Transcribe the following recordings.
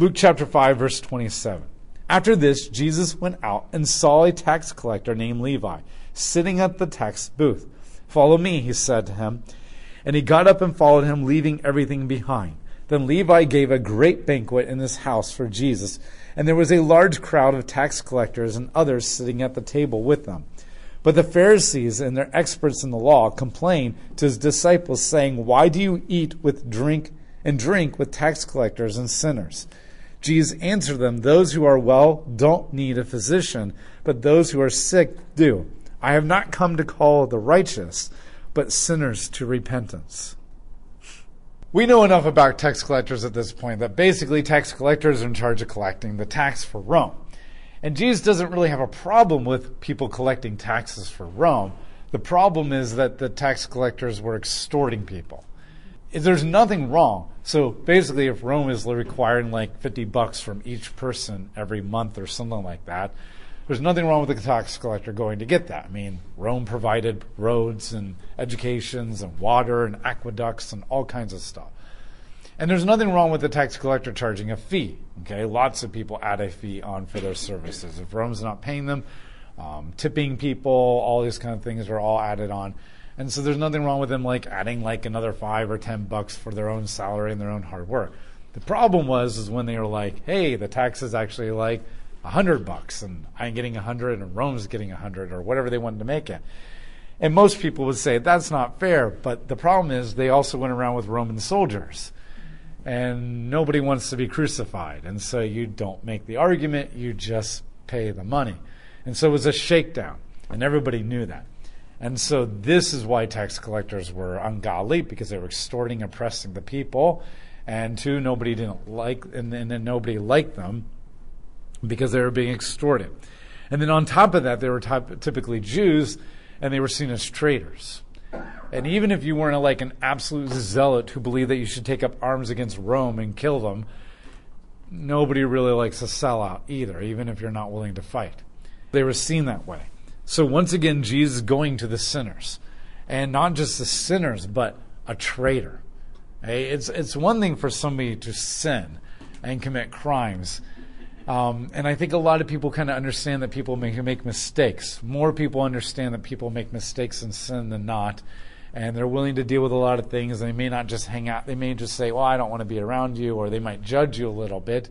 Luke chapter 5, verse 27. After this, Jesus went out and saw a tax collector named Levi sitting at the tax booth. Follow me, he said to him. And he got up and followed him, leaving everything behind. Then Levi gave a great banquet in his house for Jesus, and there was a large crowd of tax collectors and others sitting at the table with them. But the Pharisees and their experts in the law complained to his disciples, saying, Why do you eat with drink and drink with tax collectors and sinners? Jesus answered them, Those who are well don't need a physician, but those who are sick do. I have not come to call the righteous, but sinners to repentance. We know enough about tax collectors at this point that basically tax collectors are in charge of collecting the tax for Rome. And Jesus doesn't really have a problem with people collecting taxes for Rome. The problem is that the tax collectors were extorting people. There's nothing wrong. So basically, if Rome is requiring like 50 bucks from each person every month or something like that, there's nothing wrong with the tax collector going to get that. I mean, Rome provided roads and educations and water and aqueducts and all kinds of stuff. And there's nothing wrong with the tax collector charging a fee. Okay, lots of people add a fee on for their services. If Rome's not paying them, um, tipping people, all these kind of things are all added on. And so there's nothing wrong with them like adding like another five or ten bucks for their own salary and their own hard work. The problem was is when they were like, hey, the tax is actually like a hundred bucks and I'm getting a hundred and Rome's getting a hundred or whatever they wanted to make it. And most people would say that's not fair, but the problem is they also went around with Roman soldiers. And nobody wants to be crucified. And so you don't make the argument, you just pay the money. And so it was a shakedown. And everybody knew that. And so this is why tax collectors were ungodly, because they were extorting, oppressing the people. And two, nobody didn't like, and, and then nobody liked them because they were being extorted. And then on top of that, they were typically Jews and they were seen as traitors. And even if you weren't like an absolute zealot who believed that you should take up arms against Rome and kill them, nobody really likes a sellout either, even if you're not willing to fight. They were seen that way. So once again, Jesus is going to the sinners. And not just the sinners, but a traitor. It's, it's one thing for somebody to sin and commit crimes um, and I think a lot of people kind of understand that people make, make mistakes. More people understand that people make mistakes and sin than not. And they're willing to deal with a lot of things. They may not just hang out. They may just say, well, I don't want to be around you, or they might judge you a little bit.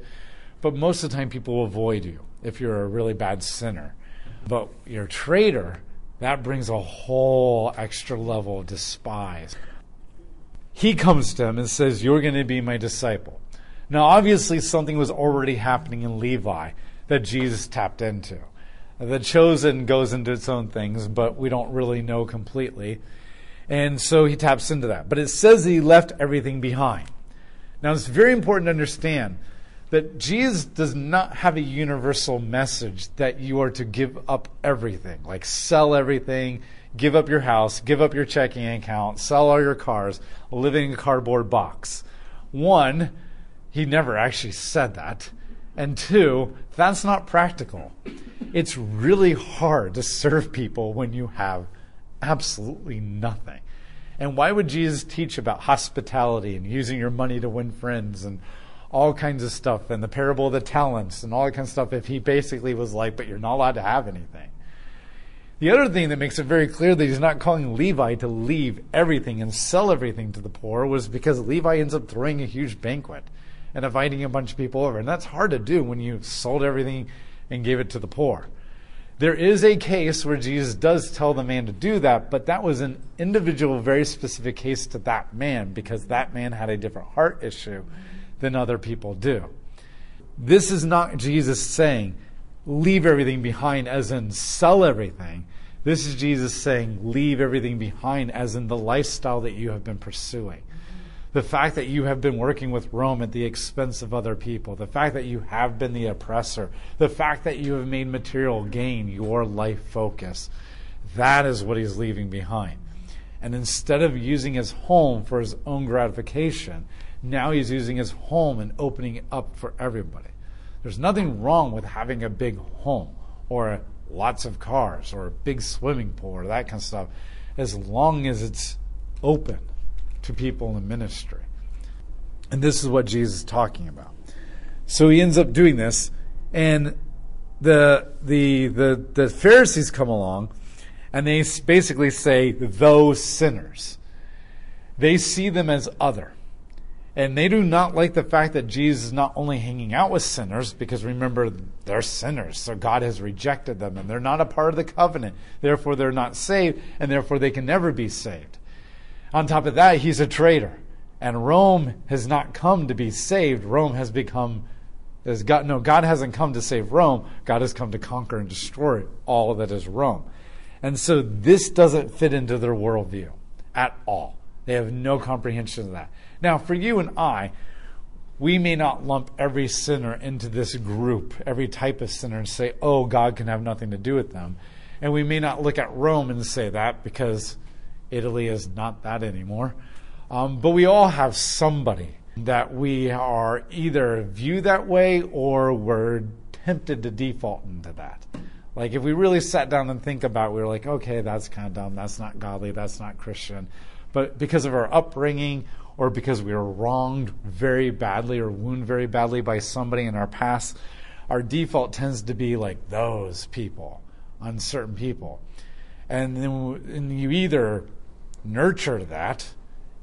But most of the time, people avoid you if you're a really bad sinner. But you're a traitor, that brings a whole extra level of despise. He comes to him and says, You're going to be my disciple. Now, obviously, something was already happening in Levi that Jesus tapped into. The chosen goes into its own things, but we don't really know completely. And so he taps into that. But it says that he left everything behind. Now, it's very important to understand that Jesus does not have a universal message that you are to give up everything, like sell everything, give up your house, give up your checking account, sell all your cars, live in a cardboard box. One, he never actually said that. And two, that's not practical. It's really hard to serve people when you have absolutely nothing. And why would Jesus teach about hospitality and using your money to win friends and all kinds of stuff and the parable of the talents and all that kind of stuff if he basically was like, but you're not allowed to have anything? The other thing that makes it very clear that he's not calling Levi to leave everything and sell everything to the poor was because Levi ends up throwing a huge banquet and inviting a bunch of people over. And that's hard to do when you sold everything and gave it to the poor. There is a case where Jesus does tell the man to do that, but that was an individual, very specific case to that man because that man had a different heart issue than other people do. This is not Jesus saying, leave everything behind, as in sell everything. This is Jesus saying, leave everything behind, as in the lifestyle that you have been pursuing the fact that you have been working with Rome at the expense of other people, the fact that you have been the oppressor, the fact that you have made material gain your life focus, that is what he's leaving behind. And instead of using his home for his own gratification, now he's using his home and opening it up for everybody. There's nothing wrong with having a big home or lots of cars or a big swimming pool or that kind of stuff as long as it's open to people in ministry. And this is what Jesus is talking about. So he ends up doing this, and the the the the Pharisees come along, and they basically say those sinners. They see them as other. And they do not like the fact that Jesus is not only hanging out with sinners, because remember, they're sinners, so God has rejected them, and they're not a part of the covenant. Therefore, they're not saved, and therefore they can never be saved. On top of that, he's a traitor. And Rome has not come to be saved. Rome has become has God no, God hasn't come to save Rome. God has come to conquer and destroy all that is Rome. And so this doesn't fit into their worldview at all. They have no comprehension of that. Now, for you and I, we may not lump every sinner into this group, every type of sinner, and say, oh, God can have nothing to do with them. And we may not look at Rome and say that because Italy is not that anymore. Um, but we all have somebody that we are either view that way or we're tempted to default into that. Like if we really sat down and think about it, we are like, okay, that's kind of dumb. That's not godly. That's not Christian. But because of our upbringing or because we were wronged very badly or wounded very badly by somebody in our past, our default tends to be like those people, uncertain people. And then and you either nurture that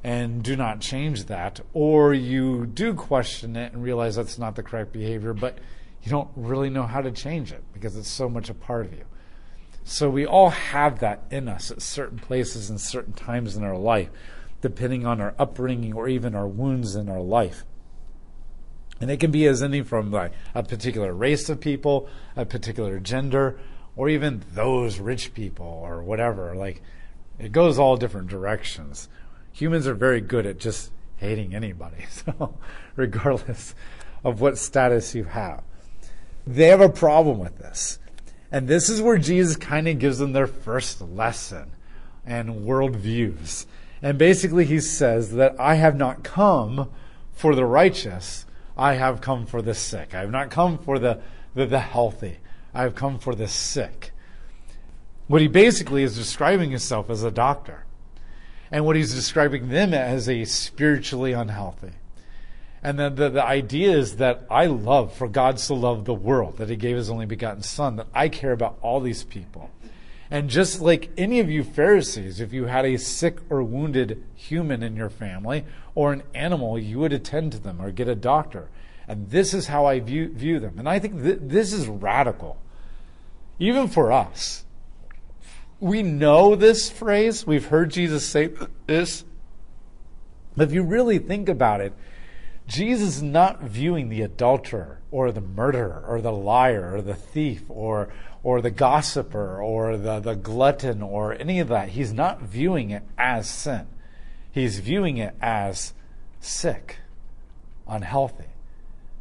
and do not change that, or you do question it and realize that's not the correct behavior, but you don't really know how to change it because it's so much a part of you. So we all have that in us at certain places and certain times in our life, depending on our upbringing or even our wounds in our life. And it can be as anything from like a particular race of people, a particular gender, or even those rich people or whatever. Like it goes all different directions. Humans are very good at just hating anybody, so regardless of what status you have. They have a problem with this. And this is where Jesus kind of gives them their first lesson and worldviews. And basically, he says that I have not come for the righteous, I have come for the sick. I have not come for the, the, the healthy, I have come for the sick. What he basically is describing himself as a doctor. And what he's describing them as a spiritually unhealthy. And then the, the idea is that I love, for God so loved the world, that he gave his only begotten Son, that I care about all these people. And just like any of you Pharisees, if you had a sick or wounded human in your family or an animal, you would attend to them or get a doctor. And this is how I view, view them. And I think th- this is radical, even for us we know this phrase. We've heard Jesus say this. But if you really think about it, Jesus is not viewing the adulterer or the murderer or the liar or the thief or or the gossiper or the, the glutton or any of that. He's not viewing it as sin. He's viewing it as sick, unhealthy.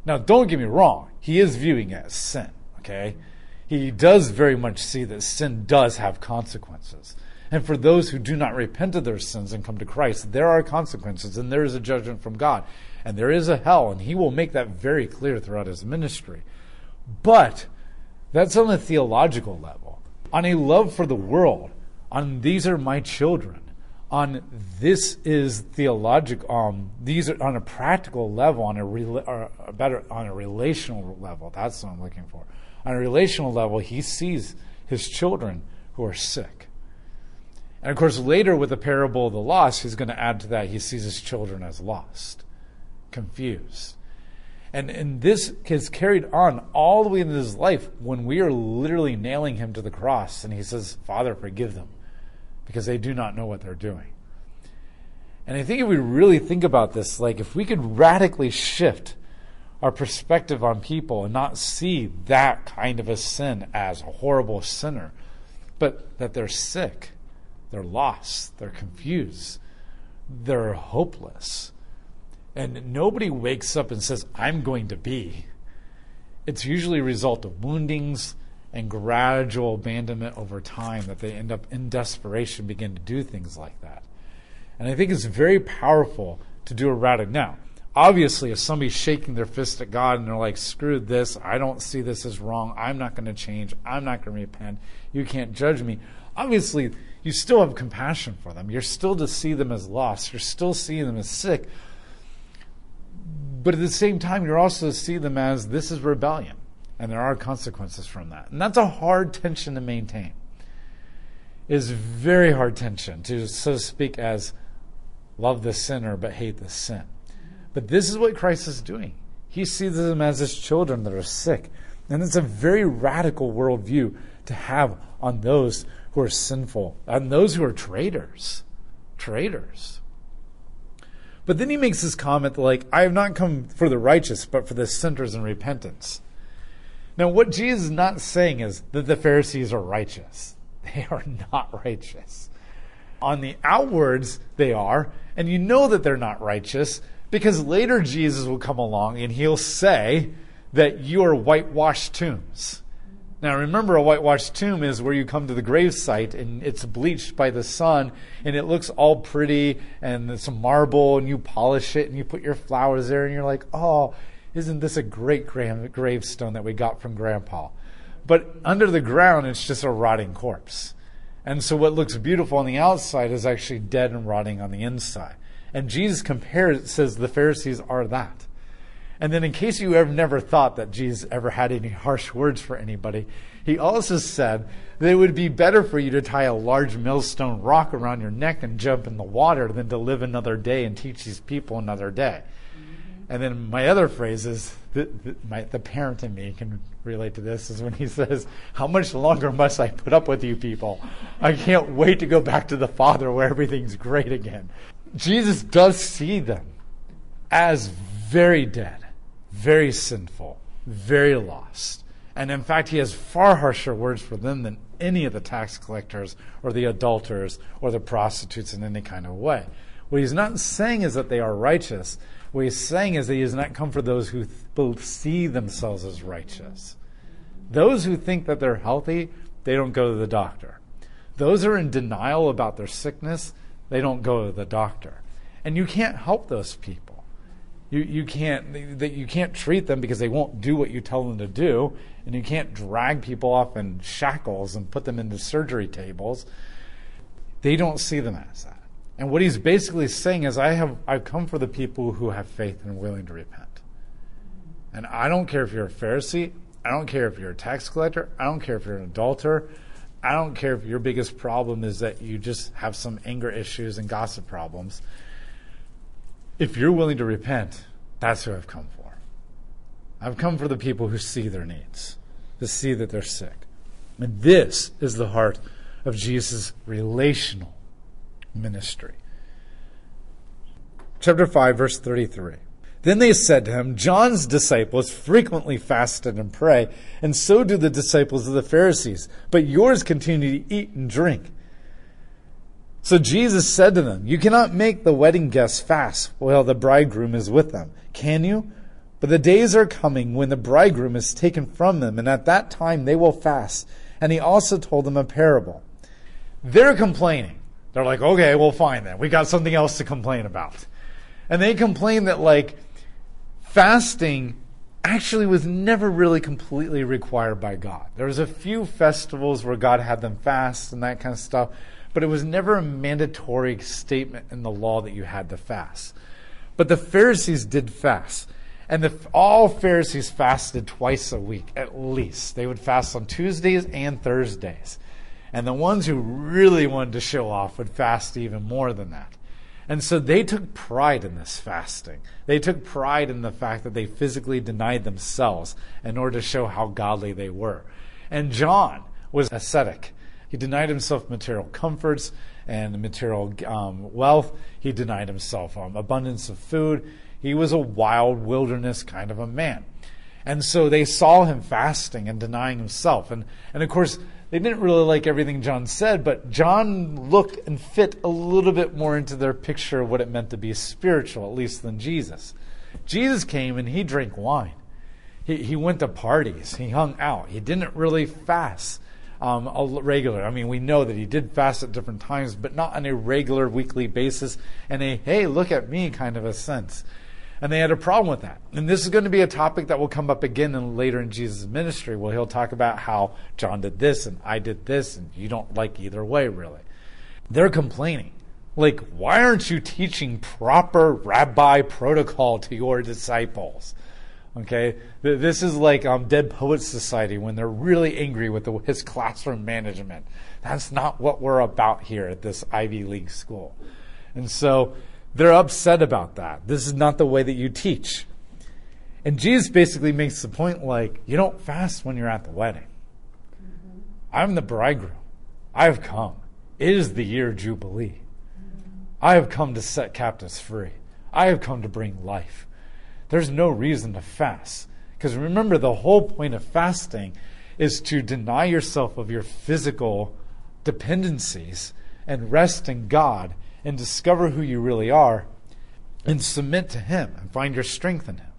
Now, don't get me wrong. He is viewing it as sin, okay? he does very much see that sin does have consequences. And for those who do not repent of their sins and come to Christ, there are consequences and there is a judgment from God. And there is a hell, and he will make that very clear throughout his ministry. But that's on a theological level. On a love for the world, on these are my children, on this is theological, um, these are on a practical level, on a, better, on a relational level. That's what I'm looking for on a relational level, he sees his children who are sick. And of course, later with the parable of the lost, he's going to add to that he sees his children as lost, confused. And, and this is carried on all the way into his life when we are literally nailing him to the cross and he says, Father, forgive them because they do not know what they're doing. And I think if we really think about this, like if we could radically shift our perspective on people and not see that kind of a sin as a horrible sinner, but that they're sick, they're lost, they're confused, they're hopeless. And nobody wakes up and says, I'm going to be. It's usually a result of woundings and gradual abandonment over time that they end up in desperation begin to do things like that. And I think it's very powerful to do a radical. Now, obviously, if somebody's shaking their fist at God and they're like, screw this, I don't see this as wrong, I'm not going to change, I'm not going to repent, you can't judge me, obviously, you still have compassion for them. You're still to see them as lost, you're still seeing them as sick. But at the same time, you also see them as this is rebellion, and there are consequences from that. And that's a hard tension to maintain. It is very hard tension to, so to speak, as love the sinner but hate the sin. But this is what Christ is doing. He sees them as his children that are sick. And it's a very radical worldview to have on those who are sinful, on those who are traitors. Traitors. But then he makes this comment like, I have not come for the righteous, but for the sinners in repentance. Now, what Jesus is not saying is that the Pharisees are righteous. They are not righteous. On the outwards, they are, and you know that they're not righteous because later Jesus will come along and he'll say that you are whitewashed tombs. Now remember, a whitewashed tomb is where you come to the grave site and it's bleached by the sun and it looks all pretty and it's marble and you polish it and you put your flowers there and you're like, oh, isn't this a great gravestone that we got from grandpa? But under the ground, it's just a rotting corpse. And so what looks beautiful on the outside is actually dead and rotting on the inside. And Jesus compares, says the Pharisees are that. And then, in case you have never thought that Jesus ever had any harsh words for anybody, he also said that it would be better for you to tie a large millstone rock around your neck and jump in the water than to live another day and teach these people another day. Mm-hmm. And then my other phrase is the, the, my, the parent in me can relate to this is when he says, How much longer must I put up with you people? I can't wait to go back to the Father where everything's great again. Jesus does see them as very dead, very sinful, very lost. And in fact, he has far harsher words for them than any of the tax collectors or the adulterers or the prostitutes in any kind of way. What he's not saying is that they are righteous. What he's saying is that he has not come for those who th- see themselves as righteous. Those who think that they're healthy, they don't go to the doctor. Those who are in denial about their sickness, they don't go to the doctor. And you can't help those people. You, you, can't, they, you can't treat them because they won't do what you tell them to do. And you can't drag people off in shackles and put them into surgery tables. They don't see them as that. And what he's basically saying is, I have I've come for the people who have faith and are willing to repent. And I don't care if you're a Pharisee, I don't care if you're a tax collector, I don't care if you're an adulterer, I don't care if your biggest problem is that you just have some anger issues and gossip problems. If you're willing to repent, that's who I've come for. I've come for the people who see their needs, to see that they're sick. And this is the heart of Jesus' relational ministry. Chapter 5, verse 33. Then they said to him, John's disciples frequently fasted and pray, and so do the disciples of the Pharisees, but yours continue to eat and drink. So Jesus said to them, You cannot make the wedding guests fast while the bridegroom is with them, can you? But the days are coming when the bridegroom is taken from them, and at that time they will fast. And he also told them a parable. They're complaining. They're like, okay, well, fine then. We got something else to complain about. And they complain that, like, fasting actually was never really completely required by God. There was a few festivals where God had them fast and that kind of stuff, but it was never a mandatory statement in the law that you had to fast. But the Pharisees did fast. And the, all Pharisees fasted twice a week, at least. They would fast on Tuesdays and Thursdays. And the ones who really wanted to show off would fast even more than that. And so they took pride in this fasting. They took pride in the fact that they physically denied themselves in order to show how godly they were. And John was ascetic. He denied himself material comforts and material um, wealth. He denied himself um, abundance of food. He was a wild wilderness kind of a man. And so they saw him fasting and denying himself. And, and of course, they didn't really like everything John said, but John looked and fit a little bit more into their picture of what it meant to be spiritual, at least than Jesus. Jesus came and he drank wine. He, he went to parties. He hung out. He didn't really fast um, regular. I mean, we know that he did fast at different times, but not on a regular weekly basis and a, hey, look at me kind of a sense. And they had a problem with that. And this is going to be a topic that will come up again in, later in Jesus' ministry, where he'll talk about how John did this and I did this, and you don't like either way, really. They're complaining. Like, why aren't you teaching proper rabbi protocol to your disciples? Okay, this is like um, Dead Poets Society when they're really angry with the, his classroom management. That's not what we're about here at this Ivy League school. And so they're upset about that. This is not the way that you teach. And Jesus basically makes the point like, you don't fast when you're at the wedding. Mm-hmm. I'm the bridegroom. I have come. It is the year of Jubilee. Mm-hmm. I have come to set captives free. I have come to bring life. There's no reason to fast. Because remember, the whole point of fasting is to deny yourself of your physical dependencies and rest in God and discover who you really are and submit to Him and find your strength in Him.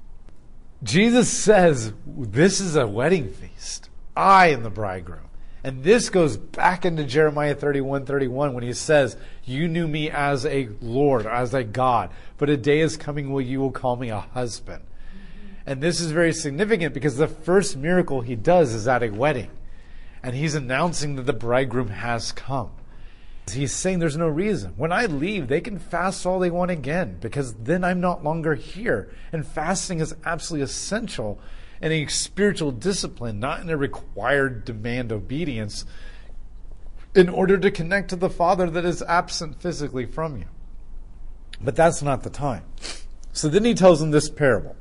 Jesus says, This is a wedding feast. I am the bridegroom. And this goes back into Jeremiah 31 31 when he says, You knew me as a Lord, as a God, but a day is coming where you will call me a husband. And this is very significant because the first miracle he does is at a wedding. And he's announcing that the bridegroom has come. He's saying there's no reason. When I leave, they can fast all they want again because then I'm not longer here. And fasting is absolutely essential in a spiritual discipline, not in a required demand obedience, in order to connect to the Father that is absent physically from you. But that's not the time. So then he tells them this parable.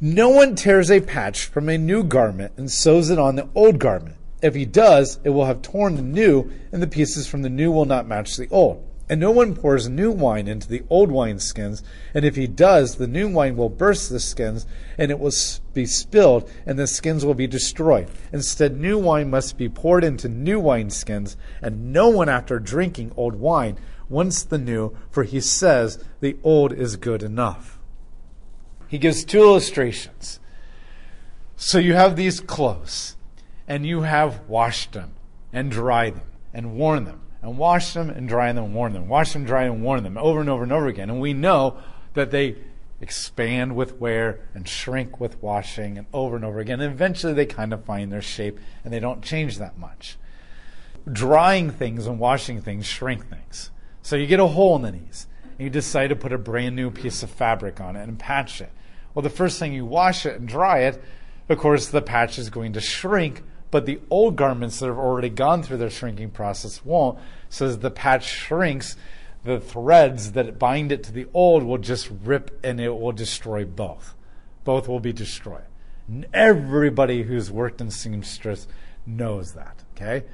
No one tears a patch from a new garment and sews it on the old garment. If he does, it will have torn the new, and the pieces from the new will not match the old. And no one pours new wine into the old wineskins, and if he does, the new wine will burst the skins, and it will be spilled, and the skins will be destroyed. Instead, new wine must be poured into new wineskins, and no one after drinking old wine wants the new, for he says the old is good enough. He gives two illustrations. So you have these clothes, and you have washed them, and dried them, and worn them and wash them and dry them and warm them. Wash them, dry them, and warm them over and over and over again. And we know that they expand with wear and shrink with washing and over and over again. And eventually they kind of find their shape and they don't change that much. Drying things and washing things shrink things. So you get a hole in the knees and you decide to put a brand new piece of fabric on it and patch it. Well, the first thing you wash it and dry it, of course, the patch is going to shrink but the old garments that have already gone through their shrinking process won't. So as the patch shrinks, the threads that bind it to the old will just rip and it will destroy both. Both will be destroyed. And everybody who's worked in seamstress knows that. Okay?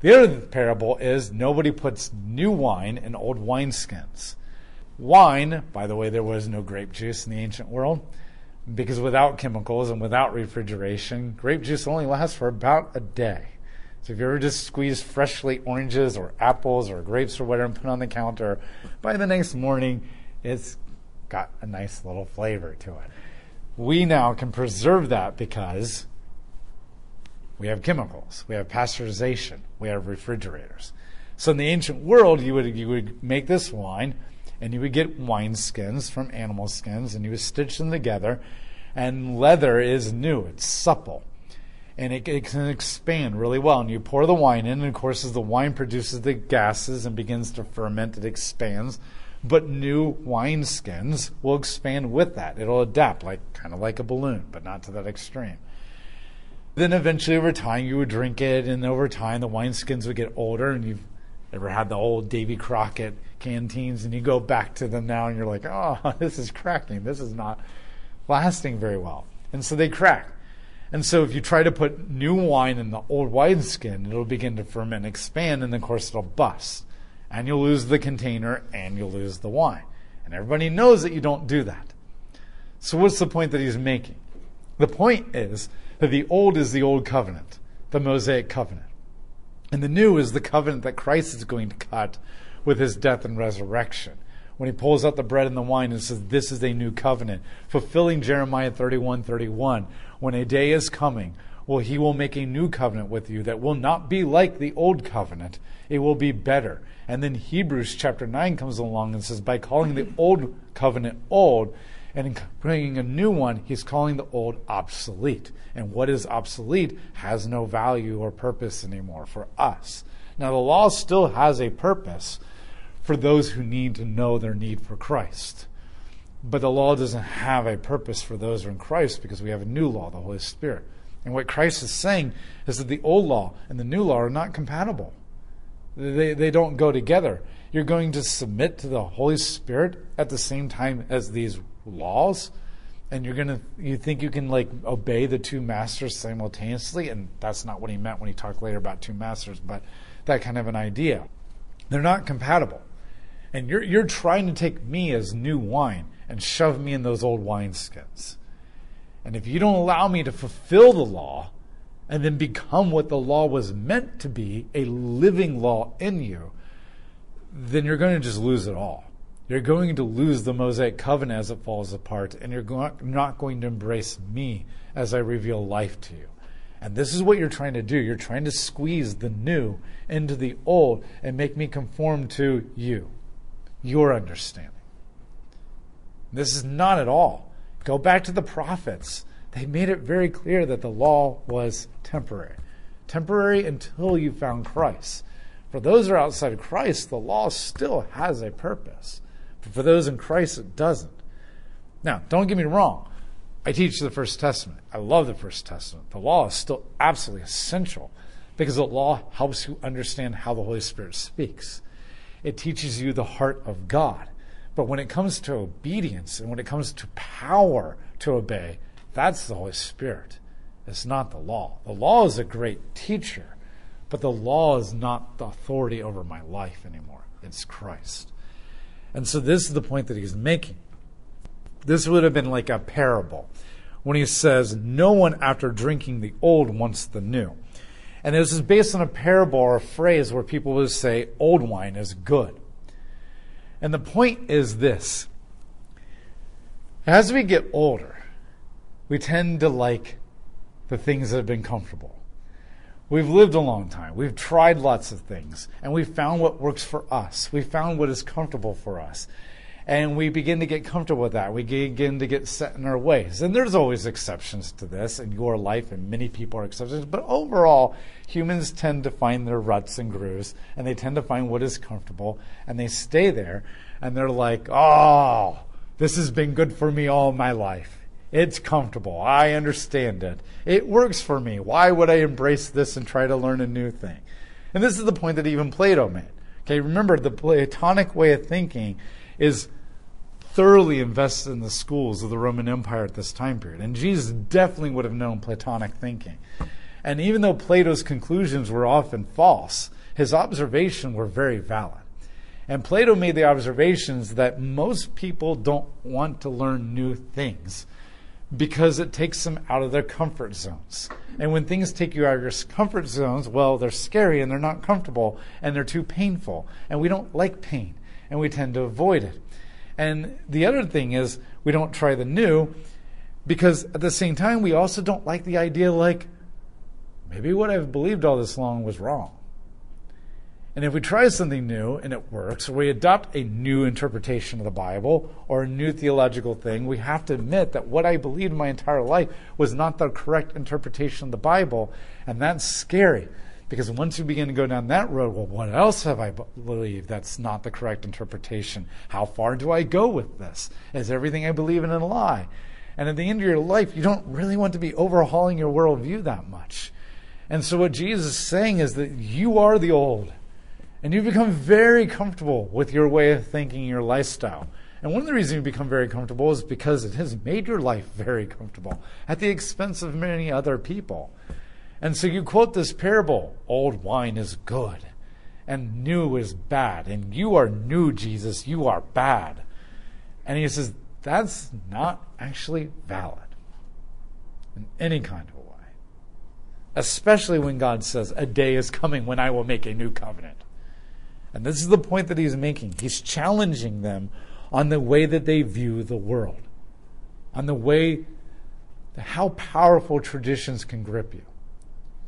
The other parable is nobody puts new wine in old wineskins. Wine, by the way, there was no grape juice in the ancient world because without chemicals and without refrigeration, grape juice only lasts for about a day. So if you ever just squeeze freshly oranges or apples or grapes or whatever and put on the counter, by the next morning, it's got a nice little flavor to it. We now can preserve that because we have chemicals, we have pasteurization, we have refrigerators. So in the ancient world, you would you would make this wine and you would get wine skins from animal skins and you would stitch them together. And leather is new, it's supple. And it, it, can expand really well. And you pour the wine in, and of course, as the wine produces the gases and begins to ferment, it expands. But new wine skins will expand with that. It'll adapt, like kind of like a balloon, but not to that extreme. Then eventually, over time, you would drink it, and over time, the wine skins would get older, and you've ever had the old Davy Crockett canteens and you go back to them now and you're like, oh, this is cracking. This is not lasting very well. And so they crack. And so if you try to put new wine in the old wineskin, it'll begin to ferment and expand, and of course it'll bust. And you'll lose the container and you'll lose the wine. And everybody knows that you don't do that. So what's the point that he's making? The point is that the old is the old covenant, the Mosaic covenant. And the new is the covenant that Christ is going to cut with his death and resurrection. When he pulls out the bread and the wine and says, This is a new covenant, fulfilling Jeremiah 31 31. When a day is coming, well, he will make a new covenant with you that will not be like the old covenant. It will be better. And then Hebrews chapter 9 comes along and says, By calling the old covenant old, and in bringing a new one, he's calling the old obsolete. And what is obsolete has no value or purpose anymore for us. Now, the law still has a purpose for those who need to know their need for Christ. But the law doesn't have a purpose for those who are in Christ because we have a new law, the Holy Spirit. And what Christ is saying is that the old law and the new law are not compatible. They, they don't go together. You're going to submit to the Holy Spirit at the same time as these laws, and you're to you think you can like obey the two masters simultaneously, and that's not what he meant when he talked later about two masters, but that kind of an idea. They're not compatible. And you're you're trying to take me as new wine and shove me in those old wineskins. And if you don't allow me to fulfill the law and then become what the law was meant to be, a living law in you, then you're going to just lose it all. You're going to lose the Mosaic covenant as it falls apart, and you're not going to embrace me as I reveal life to you. And this is what you're trying to do. You're trying to squeeze the new into the old and make me conform to you, your understanding. This is not at all. Go back to the prophets. They made it very clear that the law was temporary. Temporary until you found Christ. For those who are outside of Christ, the law still has a purpose. But for those in Christ, it doesn't. Now, don't get me wrong. I teach the First Testament. I love the First Testament. The law is still absolutely essential because the law helps you understand how the Holy Spirit speaks. It teaches you the heart of God. But when it comes to obedience and when it comes to power to obey, that's the Holy Spirit. It's not the law. The law is a great teacher, but the law is not the authority over my life anymore. It's Christ. And so this is the point that he's making. This would have been like a parable when he says, No one after drinking the old wants the new. And this is based on a parable or a phrase where people would say, Old wine is good. And the point is this as we get older, we tend to like the things that have been comfortable. We've lived a long time. We've tried lots of things, and we've found what works for us. We've found what is comfortable for us. And we begin to get comfortable with that. We begin to get set in our ways. And there's always exceptions to this in your life, and many people are exceptions. But overall, humans tend to find their ruts and grooves, and they tend to find what is comfortable, and they stay there. And they're like, oh, this has been good for me all my life. It's comfortable. I understand it. It works for me. Why would I embrace this and try to learn a new thing? And this is the point that even Plato made. Okay, remember the Platonic way of thinking is thoroughly invested in the schools of the Roman Empire at this time period. And Jesus definitely would have known Platonic thinking. And even though Plato's conclusions were often false, his observations were very valid. And Plato made the observations that most people don't want to learn new things because it takes them out of their comfort zones. And when things take you out of your comfort zones, well, they're scary and they're not comfortable and they're too painful. And we don't like pain and we tend to avoid it. And the other thing is, we don't try the new because at the same time, we also don't like the idea like, maybe what I've believed all this long was wrong. And if we try something new and it works, or we adopt a new interpretation of the Bible or a new theological thing, we have to admit that what I believed my entire life was not the correct interpretation of the Bible. And that's scary because once you begin to go down that road, well, what else have I believed that's not the correct interpretation? How far do I go with this? Is everything I believe in a lie? And at the end of your life, you don't really want to be overhauling your worldview that much. And so, what Jesus is saying is that you are the old, and you become very comfortable with your way of thinking, your lifestyle. And one of the reasons you become very comfortable is because it has made your life very comfortable at the expense of many other people. And so you quote this parable old wine is good, and new is bad. And you are new, Jesus. You are bad. And he says, that's not actually valid in any kind of a way. Especially when God says, a day is coming when I will make a new covenant. And this is the point that he's making. He's challenging them on the way that they view the world, on the way, how powerful traditions can grip you.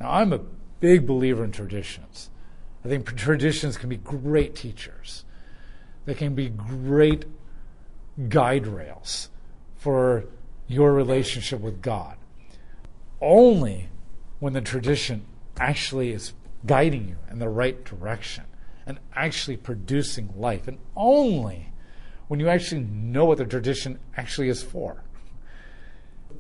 Now, I'm a big believer in traditions. I think traditions can be great teachers. They can be great guide rails for your relationship with God. Only when the tradition actually is guiding you in the right direction and actually producing life. And only when you actually know what the tradition actually is for.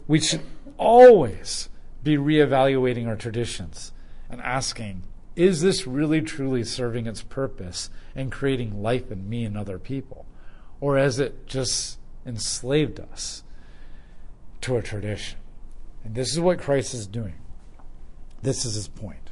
We should always be reevaluating our traditions and asking, is this really truly serving its purpose and creating life in me and other people? Or has it just enslaved us to a tradition? And this is what Christ is doing. This is his point.